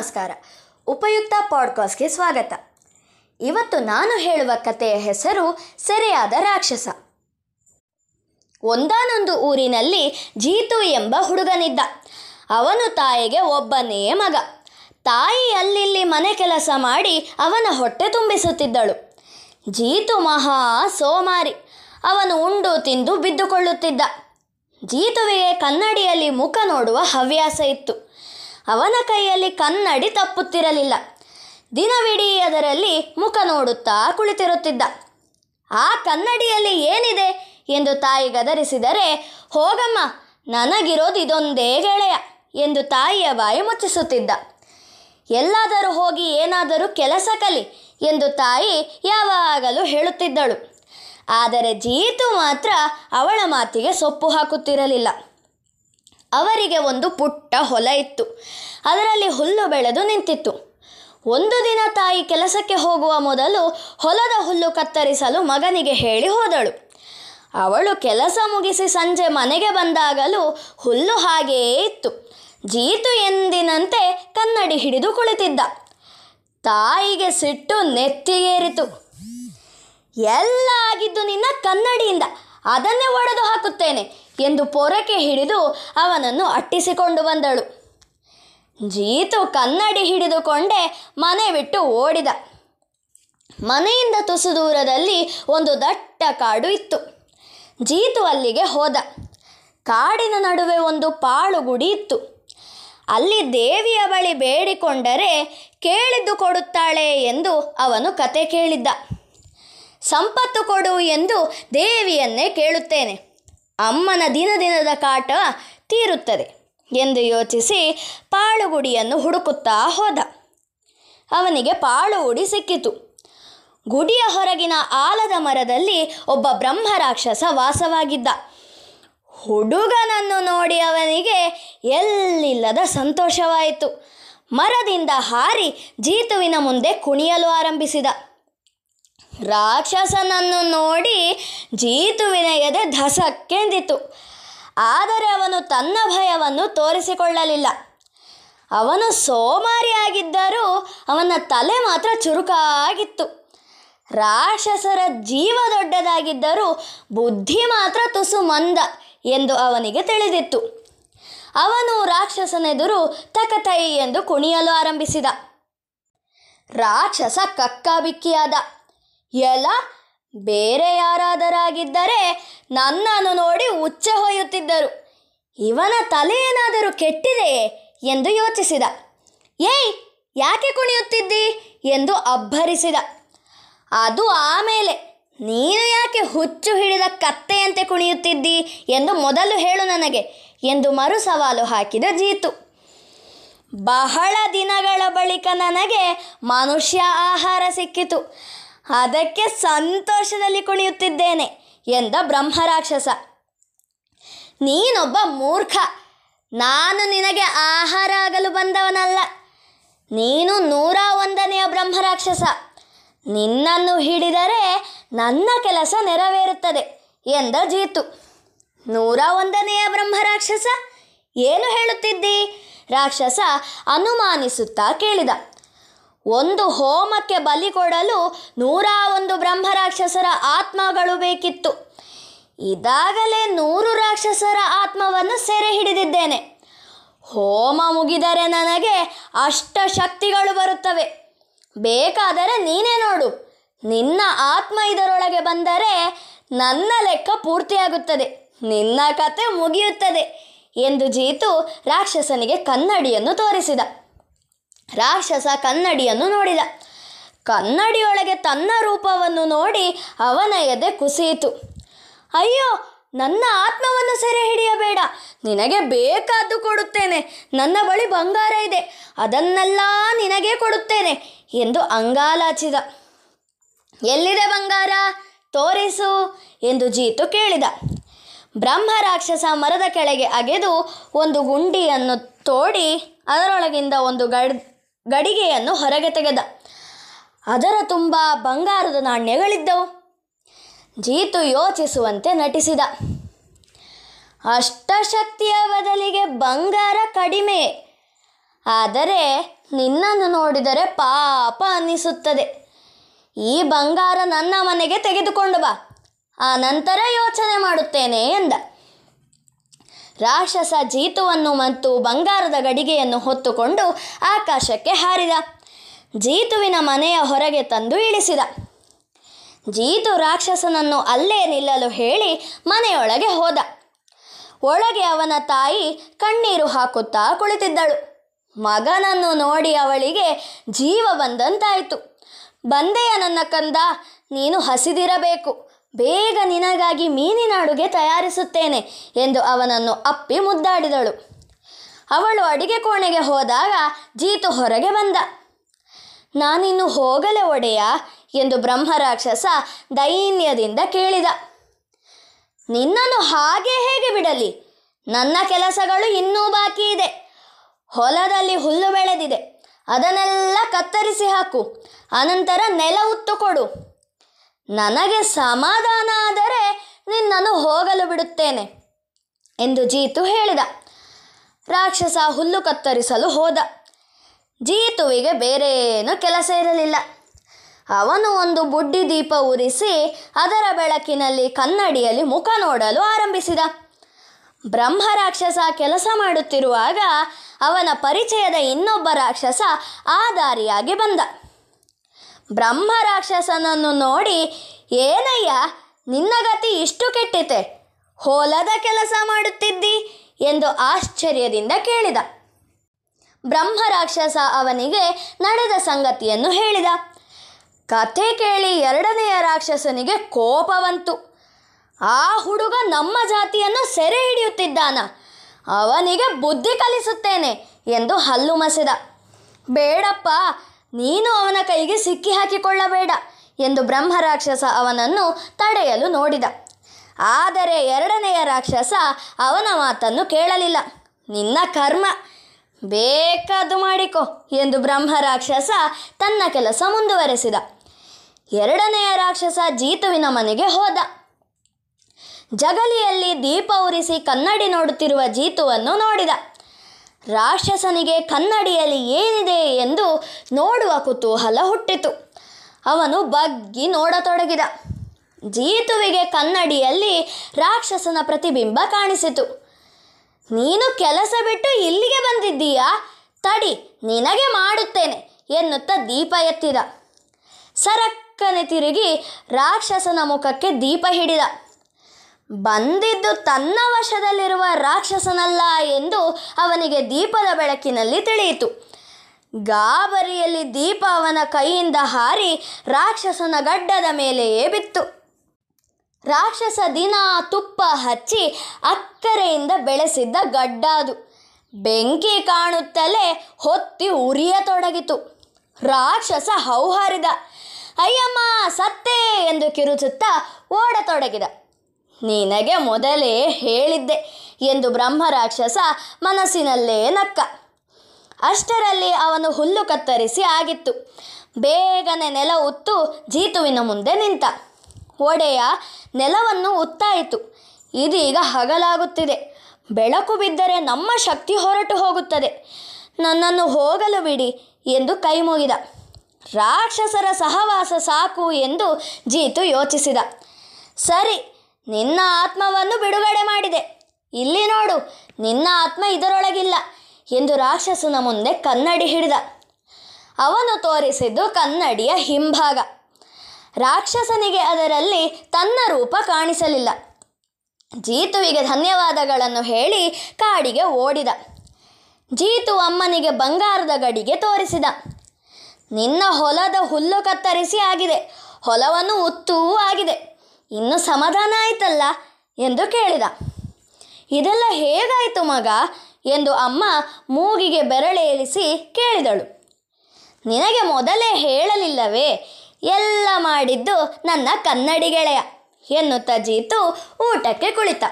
ನಮಸ್ಕಾರ. ಉಪಯುಕ್ತ ಪಾಡ್ಕಾಸ್ಟ್ಗೆ ಸ್ವಾಗತ. ಇವತ್ತು ನಾನು ಹೇಳುವ ಕಥೆಯ ಹೆಸರು ಸೆರೆಯಾದ ರಾಕ್ಷಸ. ಒಂದಾನೊಂದು ಊರಿನಲ್ಲಿ ಜೀತು ಎಂಬ ಹುಡುಗನಿದ್ದ. ಅವನು ತಾಯಿಗೆ ಒಬ್ಬನೇ ಮಗ. ತಾಯಿ ಅಲ್ಲಿಲ್ಲಿ ಮನೆ ಕೆಲಸ ಮಾಡಿ ಅವನ ಹೊಟ್ಟೆ ತುಂಬಿಸುತ್ತಿದ್ದಳು. ಜೀತು ಮಹಾ ಸೋಮಾರಿ. ಅವನು ಉಂಡು ತಿಂದು ಬಿದ್ದುಕೊಳ್ಳುತ್ತಿದ್ದ. ಜೀತುವಿಗೆ ಕನ್ನಡಿಯಲ್ಲಿ ಮುಖ ನೋಡುವ ಹವ್ಯಾಸ ಇತ್ತು. ಅವನ ಕೈಯಲ್ಲಿ ಕನ್ನಡಿ ತಪ್ಪುತ್ತಿರಲಿಲ್ಲ. ದಿನವಿಡೀ ಅದರಲ್ಲಿ ಮುಖ ನೋಡುತ್ತಾ ಕುಳಿತಿರುತ್ತಿದ್ದ. ಆ ಕನ್ನಡಿಯಲ್ಲಿ ಏನಿದೆ ಎಂದು ತಾಯಿ ಗದರಿಸಿದರೆ, ಹೋಗಮ್ಮ, ನನಗಿರೋದು ಇದೊಂದೇ ಗೆಳೆಯ ಎಂದು ತಾಯಿಯ ಬಾಯಿ ಮುಚ್ಚಿಸುತ್ತಿದ್ದ. ಎಲ್ಲಾದರೂ ಹೋಗಿ ಏನಾದರೂ ಕೆಲಸ ಕಲಿ ಎಂದು ತಾಯಿ ಯಾವಾಗಲೂ ಹೇಳುತ್ತಿದ್ದಳು. ಆದರೆ ಜೀತು ಮಾತ್ರ ಅವಳ ಮಾತಿಗೆ ಸೊಪ್ಪು ಹಾಕುತ್ತಿರಲಿಲ್ಲ. ಅವರಿಗೆ ಒಂದು ಪುಟ್ಟ ಹೊಲ ಇತ್ತು. ಅದರಲ್ಲಿ ಹುಲ್ಲು ಬೆಳೆದು ನಿಂತಿತ್ತು. ಒಂದು ದಿನ ತಾಯಿ ಕೆಲಸಕ್ಕೆ ಹೋಗುವ ಮೊದಲು ಹೊಲದ ಹುಲ್ಲು ಕತ್ತರಿಸಲು ಮಗನಿಗೆ ಹೇಳಿ ಹೋದಳು. ಅವಳು ಕೆಲಸ ಮುಗಿಸಿ ಸಂಜೆ ಮನೆಗೆ ಬಂದಾಗಲೂ ಹುಲ್ಲು ಹಾಗೆಯೇ ಇತ್ತು. ಜೀತು ಎಂದಿನಂತೆ ಕನ್ನಡಿ ಹಿಡಿದು ಕುಳಿತಿದ್ದ. ತಾಯಿಗೆ ಸಿಟ್ಟು ನೆತ್ತಿಗೇರಿತು. ಎಲ್ಲ ಆಗಿದ್ದು ನಿನ್ನ ಕನ್ನಡಿಯಿಂದ. ಅದನ್ನೇ ಒಡೆದು ಹಾಕುತ್ತೇನೆ. ಎಂದು ಪೊರಕೆ ಹಿಡಿದು ಅವನನ್ನು ಅಟ್ಟಿಸಿಕೊಂಡು ಬಂದಳು. ಜೀತು ಕನ್ನಡಿ ಹಿಡಿದುಕೊಂಡೇ ಮನೆ ಬಿಟ್ಟು ಓಡಿದ. ಮನೆಯಿಂದ ತುಸು ದೂರದಲ್ಲಿ ಒಂದು ದಟ್ಟ ಕಾಡು ಇತ್ತು. ಜೀತು ಅಲ್ಲಿಗೆ ಹೋದ. ಕಾಡಿನ ನಡುವೆ ಒಂದು ಪಾಳು ಗುಡಿ ಇತ್ತು. ಅಲ್ಲಿ ದೇವಿಯ ಬಳಿ ಬೇಡಿಕೊಂಡರೆ ಕೇಳಿದ್ದು ಕೊಡುತ್ತಾಳೆ ಎಂದು ಅವನು ಕತೆ ಕೇಳಿದ್ದ. ಸಂಪತ್ತು ಕೊಡು ಎಂದು ದೇವಿಯನ್ನೇ ಕೇಳುತ್ತೇನೆ. ಅಮ್ಮನ ದಿನ ದಿನದ ಕಾಟ ತೀರುತ್ತದೆ ಎಂದು ಯೋಚಿಸಿ ಪಾಳುಗುಡಿಯನ್ನು ಹುಡುಕುತ್ತಾ ಹೋದ. ಅವನಿಗೆ ಪಾಳುಗುಡಿ ಸಿಕ್ಕಿತು. ಗುಡಿಯ ಹೊರಗಿನ ಆಲದ ಮರದಲ್ಲಿ ಒಬ್ಬ ಬ್ರಹ್ಮರಾಕ್ಷಸ ವಾಸವಾಗಿದ್ದ. ಹುಡುಗನನ್ನು ನೋಡಿ ಅವನಿಗೆ ಎಲ್ಲಿಲ್ಲದ ಸಂತೋಷವಾಯಿತು. ಮರದಿಂದ ಹಾರಿ ಜೀತುವಿನ ಮುಂದೆ ಕುಣಿಯಲು ಆರಂಭಿಸಿದ. ರಾಕ್ಷಸನನ್ನು ನೋಡಿ ಜೀತುವಿನ ಎದೆ ಧಸಕ್ಕೆಂದಿತು ಆದರೆ ಅವನು ತನ್ನ ಭಯವನ್ನು ತೋರಿಸಿಕೊಳ್ಳಲಿಲ್ಲ. ಅವನು ಸೋಮಾರಿಯಾಗಿದ್ದರೂ ಅವನ ತಲೆ ಮಾತ್ರ ಚುರುಕಾಗಿತ್ತು. ರಾಕ್ಷಸರ ಜೀವ ದೊಡ್ಡದಾಗಿದ್ದರೂ ಬುದ್ಧಿ ಮಾತ್ರ ತುಸು ಮಂದ ಎಂದು ಅವನಿಗೆ ತಿಳಿದಿತ್ತು. ಅವನು ರಾಕ್ಷಸನೆದುರು ತಕತೈ ಎಂದು ಕುಣಿಯಲು ಆರಂಭಿಸಿದ. ರಾಕ್ಷಸ ಕಕ್ಕಾಬಿಕ್ಕಿಯಾದ. ಎಲ ಬೇರೆ ಯಾರಾದರಾಗಿದ್ದರೆ ನನ್ನನ್ನು ನೋಡಿ ಹುಚ್ಚ ಹೊಯ್ಯುತ್ತಿದ್ದರು. ಇವನ ತಲೆ ಏನಾದರೂ ಕೆಟ್ಟಿದೆಯೇ ಎಂದು ಯೋಚಿಸಿದ. ಏಯ್, ಯಾಕೆ ಕುಣಿಯುತ್ತಿದ್ದಿ ಎಂದು ಅಬ್ಬರಿಸಿದ. ಅದು ಆಮೇಲೆ, ನೀನು ಯಾಕೆ ಹುಚ್ಚು ಹಿಡಿದ ಕತ್ತೆಯಂತೆ ಕುಣಿಯುತ್ತಿದ್ದಿ ಎಂದು ಮೊದಲು ಹೇಳು ನನಗೆ ಎಂದು ಮರು ಸವಾಲು ಹಾಕಿದ ಜೀತು. ಬಹಳ ದಿನಗಳ ಬಳಿಕ ನನಗೆ ಮನುಷ್ಯ ಆಹಾರ ಸಿಕ್ಕಿತು. ಅದಕ್ಕೆ ಸಂತೋಷದಲ್ಲಿ ಕುಣಿಯುತ್ತಿದ್ದೇನೆ ಎಂದ ಬ್ರಹ್ಮರಾಕ್ಷಸ. ನೀನೊಬ್ಬ ಮೂರ್ಖ. ನಾನು ನಿನಗೆ ಆಹಾರ ಆಗಲು ಬಂದವನಲ್ಲ. ನೀನು ನೂರ ಒಂದನೆಯ ಬ್ರಹ್ಮರಾಕ್ಷಸ. ನಿನ್ನನ್ನು ಹಿಡಿದರೆ ನನ್ನ ಕೆಲಸ ನೆರವೇರುತ್ತದೆ ಎಂದ ಜೀತು. ನೂರ ಒಂದನೆಯ ಬ್ರಹ್ಮರಾಕ್ಷಸ, ಏನು ಹೇಳುತ್ತಿದ್ದಿ? ರಾಕ್ಷಸ ಅನುಮಾನಿಸುತ್ತಾ ಕೇಳಿದ. ಒಂದು ಹೋಮಕ್ಕೆ ಬಲಿ ಕೊಡಲು ನೂರ ಒಂದು ಬ್ರಹ್ಮರಾಕ್ಷಸರ ಆತ್ಮಗಳು ಬೇಕಿತ್ತು. ಇದಾಗಲೇ ನೂರು ರಾಕ್ಷಸರ ಆತ್ಮವನ್ನು ಸೆರೆ ಹಿಡಿದಿದ್ದೇನೆ. ಹೋಮ ಮುಗಿದರೆ ನನಗೆ ಅಷ್ಟ ಶಕ್ತಿಗಳು ಬರುತ್ತವೆ. ಬೇಕಾದರೆ ನೀನೇ ನೋಡು. ನಿನ್ನ ಆತ್ಮ ಇದರೊಳಗೆ ಬಂದರೆ ನನ್ನ ಲೆಕ್ಕ ಪೂರ್ತಿಯಾಗುತ್ತದೆ. ನಿನ್ನ ಕತೆ ಮುಗಿಯುತ್ತದೆ ಎಂದು ಜೀತು ರಾಕ್ಷಸನಿಗೆ ಕನ್ನಡಿಯನ್ನು ತೋರಿಸಿದ. ರಾಕ್ಷಸ ಕನ್ನಡಿಯನ್ನು ನೋಡಿದ. ಕನ್ನಡಿಯೊಳಗೆ ತನ್ನ ರೂಪವನ್ನು ನೋಡಿ ಅವನ ಎದೆ ಕುಸಿಯಿತು. ಅಯ್ಯೋ, ನನ್ನ ಆತ್ಮವನ್ನು ಸೆರೆ ಹಿಡಿಯಬೇಡ. ನಿನಗೆ ಬೇಕಾದ್ದು ಕೊಡುತ್ತೇನೆ. ನನ್ನ ಬಳಿ ಬಂಗಾರ ಇದೆ. ಅದನ್ನೆಲ್ಲ ನಿನಗೆ ಕೊಡುತ್ತೇನೆ ಎಂದು ಅಂಗಾಲಾಚಿದ. ಎಲ್ಲಿದೆ ಬಂಗಾರ? ತೋರಿಸು ಎಂದು ಜೀತು ಕೇಳಿದ. ಬ್ರಹ್ಮ ರಾಕ್ಷಸ ಮರದ ಕೆಳಗೆ ಅಗೆದು ಒಂದು ಗುಂಡಿಯನ್ನು ತೋಡಿ ಅದರೊಳಗಿಂದ ಒಂದು ಗಡ್ ಗಡಿಗೆಯನ್ನು ಹೊರಗೆ ತೆಗೆದ. ಅದರ ತುಂಬ ಬಂಗಾರದ ನಾಣ್ಯಗಳಿದ್ದವು. ಜೀತು ಯೋಚಿಸುವಂತೆ ನಟಿಸಿದ. ಅಷ್ಟಶಕ್ತಿಯ ಬದಲಿಗೆ ಬಂಗಾರ ಕಡಿಮೆ. ಆದರೆ ನಿನ್ನನ್ನು ನೋಡಿದರೆ ಪಾಪ ಅನ್ನಿಸುತ್ತದೆ. ಈ ಬಂಗಾರ ನನ್ನ ಮನೆಗೆ ತೆಗೆದುಕೊಂಡು ಬಾ. ಆ ನಂತರ ಯೋಚನೆ ಮಾಡುತ್ತೇನೆ ಎಂದ. ರಾಕ್ಷಸ ಜೀತುವನ್ನು ಮತ್ತು ಬಂಗಾರದ ಗಡಿಗೆಯನ್ನು ಹೊತ್ತುಕೊಂಡು ಆಕಾಶಕ್ಕೆ ಹಾರಿದ. ಜೀತುವಿನ ಮನೆಯ ಹೊರಗೆ ತಂದು ಇಳಿಸಿದ. ಜೀತು ರಾಕ್ಷಸನನ್ನು ಅಲ್ಲೇ ನಿಲ್ಲಲು ಹೇಳಿ ಮನೆಯೊಳಗೆ ಹೋದ. ಒಳಗೆ ಅವನ ತಾಯಿ ಕಣ್ಣೀರು ಹಾಕುತ್ತಾ ಕುಳಿತಿದ್ದಳು. ಮಗನನ್ನು ನೋಡಿ ಅವಳಿಗೆ ಜೀವ ಬಂದಂತಾಯಿತು. ಬಂದೆಯ ನನ್ನ ಕಂದ, ನೀನು ಹಸಿದಿರಬೇಕು. ಬೇಗ ನಿನಗಾಗಿ ಮೀನಿನ ಅಡುಗೆ ತಯಾರಿಸುತ್ತೇನೆ ಎಂದು ಅವನನ್ನು ಅಪ್ಪಿ ಮುದ್ದಾಡಿದಳು. ಅವಳು ಅಡಿಗೆ ಕೋಣೆಗೆ ಹೋದಾಗ ಜೀತು ಹೊರಗೆ ಬಂದ. ನಾನಿನ್ನು ಹೋಗಲೇ ಒಡೆಯ ಎಂದು ಬ್ರಹ್ಮರಾಕ್ಷಸ ದೈನ್ಯದಿಂದ ಕೇಳಿದ. ನಿನ್ನನ್ನು ಹಾಗೆ ಹೇಗೆ ಬಿಡಲಿ? ನನ್ನ ಕೆಲಸಗಳು ಇನ್ನೂ ಬಾಕಿ ಇದೆ. ಹೊಲದಲ್ಲಿ ಹುಲ್ಲು ಬೆಳೆದಿದೆ. ಅದನ್ನೆಲ್ಲ ಕತ್ತರಿಸಿ ಹಾಕು. ಅನಂತರ ನೆಲ ಉತ್ತು ಕೊಡು. ನನಗೆ ಸಮಾಧಾನ ಆದರೆ ನಿನ್ನನ್ನು ಹೋಗಲು ಬಿಡುತ್ತೇನೆ ಎಂದು ಜೀತು ಹೇಳಿದ. ರಾಕ್ಷಸ ಹುಲ್ಲು ಕತ್ತರಿಸಲು ಹೋದ. ಜೀತುವಿಗೆ ಬೇರೇನೂ ಕೆಲಸ ಇರಲಿಲ್ಲ. ಅವನು ಒಂದು ಬುಡ್ಡಿ ದೀಪ ಉರಿಸಿ ಅದರ ಬೆಳಕಿನಲ್ಲಿ ಕನ್ನಡಿಯಲ್ಲಿ ಮುಖ ನೋಡಲು ಆರಂಭಿಸಿದ. ಬ್ರಹ್ಮ ರಾಕ್ಷಸ ಕೆಲಸ ಮಾಡುತ್ತಿರುವಾಗ ಅವನ ಪರಿಚಯದ ಇನ್ನೊಬ್ಬ ರಾಕ್ಷಸ ಆ ಬಂದ. ಬ್ರಹ್ಮ ರಾಕ್ಷಸನನ್ನು ನೋಡಿ, ಏನಯ್ಯ, ನಿನ್ನ ಗತಿ ಇಷ್ಟು ಕೆಟ್ಟಿತೆ? ಹೊಲದ ಕೆಲಸ ಮಾಡುತ್ತಿದ್ದಿ? ಎಂದು ಆಶ್ಚರ್ಯದಿಂದ ಕೇಳಿದ. ಬ್ರಹ್ಮ ರಾಕ್ಷಸ ಅವನಿಗೆ ನಡೆದ ಸಂಗತಿಯನ್ನು ಹೇಳಿದ. ಕಥೆ ಕೇಳಿ ಎರಡನೆಯ ರಾಕ್ಷಸನಿಗೆ ಕೋಪವಂತು. ಆ ಹುಡುಗ ನಮ್ಮ ಜಾತಿಯನ್ನು ಸೆರೆ ಹಿಡಿಯುತ್ತಿದ್ದಾನ. ಅವನಿಗೆ ಬುದ್ಧಿ ಕಲಿಸುತ್ತೇನೆ ಎಂದು ಹಲ್ಲು ಮಸೆದ. ಬೇಡಪ್ಪ ನೀನು ಅವನ ಕೈಗೆ ಸಿಕ್ಕಿ ಹಾಕಿಕೊಳ್ಳಬೇಡ ಎಂದು ಬ್ರಹ್ಮ ರಾಕ್ಷಸ ಅವನನ್ನು ತಡೆಯಲು ನೋಡಿದ. ಆದರೆ ಎರಡನೆಯ ರಾಕ್ಷಸ ಅವನ ಮಾತನ್ನು ಕೇಳಲಿಲ್ಲ. ನಿನ್ನ ಕರ್ಮ ಬೇಕಾದ್ದು ಮಾಡಿಕೊ ಎಂದು ಬ್ರಹ್ಮ ರಾಕ್ಷಸ ತನ್ನ ಕೆಲಸ ಮುಂದುವರೆಸಿದ. ಎರಡನೆಯ ರಾಕ್ಷಸ ಜೀತುವಿನ ಮನೆಗೆ ಹೋದ. ಜಗಲಿಯಲ್ಲಿ ದೀಪ ಉರಿಸಿ ಕನ್ನಡಿ ನೋಡುತ್ತಿರುವ ಜೀತುವನ್ನು ನೋಡಿದ. ರಾಕ್ಷಸನಿಗೆ ಕನ್ನಡಿಯಲ್ಲಿ ಏನಿದೆ ಎಂದು ನೋಡುವ ಕುತೂಹಲ ಹುಟ್ಟಿತು. ಅವನು ಬಗ್ಗಿ ನೋಡತೊಡಗಿದ. ಜೀತುವಿಗೆ ಕನ್ನಡಿಯಲ್ಲಿ ರಾಕ್ಷಸನ ಪ್ರತಿಬಿಂಬ ಕಾಣಿಸಿತು. ನೀನು ಕೆಲಸ ಬಿಟ್ಟು ಇಲ್ಲಿಗೆ ಬಂದಿದ್ದೀಯಾ? ತಡಿ, ನಿನಗೆ ಮಾಡುತ್ತೇನೆ ಎನ್ನುತ್ತಾ ದೀಪ ಎತ್ತಿದ. ಸರಕ್ಕನೆ ತಿರುಗಿ ರಾಕ್ಷಸನ ಮುಖಕ್ಕೆ ದೀಪ ಹಿಡಿದ. ಬಂದಿದ್ದು ತನ್ನ ವಶದಲ್ಲಿರುವ ರಾಕ್ಷಸನಲ್ಲ ಎಂದು ಅವನಿಗೆ ದೀಪದ ಬೆಳಕಿನಲ್ಲಿ ತಿಳಿಯಿತು. ಗಾಬರಿಯಲ್ಲಿ ದೀಪ ಅವನ ಕೈಯಿಂದ ಹಾರಿ ರಾಕ್ಷಸನ ಗಡ್ಡದ ಮೇಲೆಯೇ ಬಿತ್ತು. ರಾಕ್ಷಸ ದಿನ ತುಪ್ಪ ಹಚ್ಚಿ ಅಕ್ಕರೆಯಿಂದ ಬೆಳೆಸಿದ್ದ ಗಡ್ಡ ಅದು. ಬೆಂಕಿ ಕಾಣುತ್ತಲೇ ಹೊತ್ತಿ ಉರಿಯತೊಡಗಿತು. ರಾಕ್ಷಸ ಹೌಹಾರಿದ, ಅಯ್ಯಮ್ಮ, ಸತ್ತೇ ಎಂದು ಕಿರುಚುತ್ತಾ ಓಡತೊಡಗಿದ. ನಿನಗೆ ಮೊದಲೇ ಹೇಳಿದ್ದೆ ಎಂದು ಬ್ರಹ್ಮ ರಾಕ್ಷಸ ಮನಸ್ಸಿನಲ್ಲೇ ನಕ್ಕ. ಅಷ್ಟರಲ್ಲಿ ಅವನು ಹುಲ್ಲು ಕತ್ತರಿಸಿ ಆಗಿತ್ತು. ಬೇಗನೆ ನೆಲ ಉತ್ತು ಜೀತುವಿನ ಮುಂದೆ ನಿಂತ. ಒಡೆಯ ನೆಲವನ್ನು ಉತ್ತಾಯಿತು. ಇದೀಗ ಹಗಲಾಗುತ್ತಿದೆ. ಬೆಳಕು ಬಿದ್ದರೆ ನಮ್ಮ ಶಕ್ತಿ ಹೊರಟು ಹೋಗುತ್ತದೆ. ನನ್ನನ್ನು ಹೋಗಲು ಬಿಡಿ ಎಂದು ಕೈ ಮುಗಿದ ರಾಕ್ಷಸರ ಸಹವಾಸ ಸಾಕು ಎಂದು ಜೀತು ಯೋಚಿಸಿದ. ಸರಿ ನಿನ್ನ ಆತ್ಮವನ್ನು ಬಿಡುಗಡೆ ಮಾಡಿದೆ. ಇಲ್ಲಿ ನೋಡು, ನಿನ್ನ ಆತ್ಮ ಇದರೊಳಗಿಲ್ಲ ಎಂದು ರಾಕ್ಷಸನ ಮುಂದೆ ಕನ್ನಡಿ ಹಿಡಿದ. ಅವನು ತೋರಿಸಿದ್ದು ಕನ್ನಡಿಯ ಹಿಂಭಾಗ. ರಾಕ್ಷಸನಿಗೆ ಅದರಲ್ಲಿ ತನ್ನ ರೂಪ ಕಾಣಿಸಲಿಲ್ಲ. ಜೀತುವಿಗೆ ಧನ್ಯವಾದಗಳನ್ನು ಹೇಳಿ ಕಾಡಿಗೆ ಓಡಿದ. ಜೀತು ಅಮ್ಮನಿಗೆ ಬಂಗಾರದ ಗಡಿಗೆ ತೋರಿಸಿದ. ನಿನ್ನ ಹೊಲದ ಹುಲ್ಲು ಕತ್ತರಿಸಿ ಆಗಿದೆ. ಹೊಲವನ್ನು ಉತ್ತೂ ಆಗಿದೆ. ಇನ್ನು ಸಮಾಧಾನ ಆಯ್ತಲ್ಲ ಎಂದು ಕೇಳಿದ. ಇದೆಲ್ಲ ಹೇಗಾಯಿತು ಮಗ ಎಂದು ಅಮ್ಮ ಮೂಗಿಗೆ ಬೆರಳೇರಿಸಿ ಕೇಳಿದಳು. ನಿನಗೆ ಮೊದಲೇ ಹೇಳಲಿಲ್ಲವೇ? ಎಲ್ಲ ಮಾಡಿದ್ದು ನನ್ನ ಕನ್ನಡಿ ಗೆಳೆಯ ಎನ್ನುತ್ತಾ ಜೀತು ಊಟಕ್ಕೆ ಕುಳಿತ.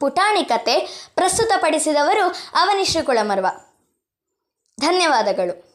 ಪುಟಾಣಿ ಕತೆ ಪ್ರಸ್ತುತಪಡಿಸಿದವರು ಅವನಿಶ್ರೀ ಕುಳಮರ್ವ ಧನ್ಯವಾದಗಳು.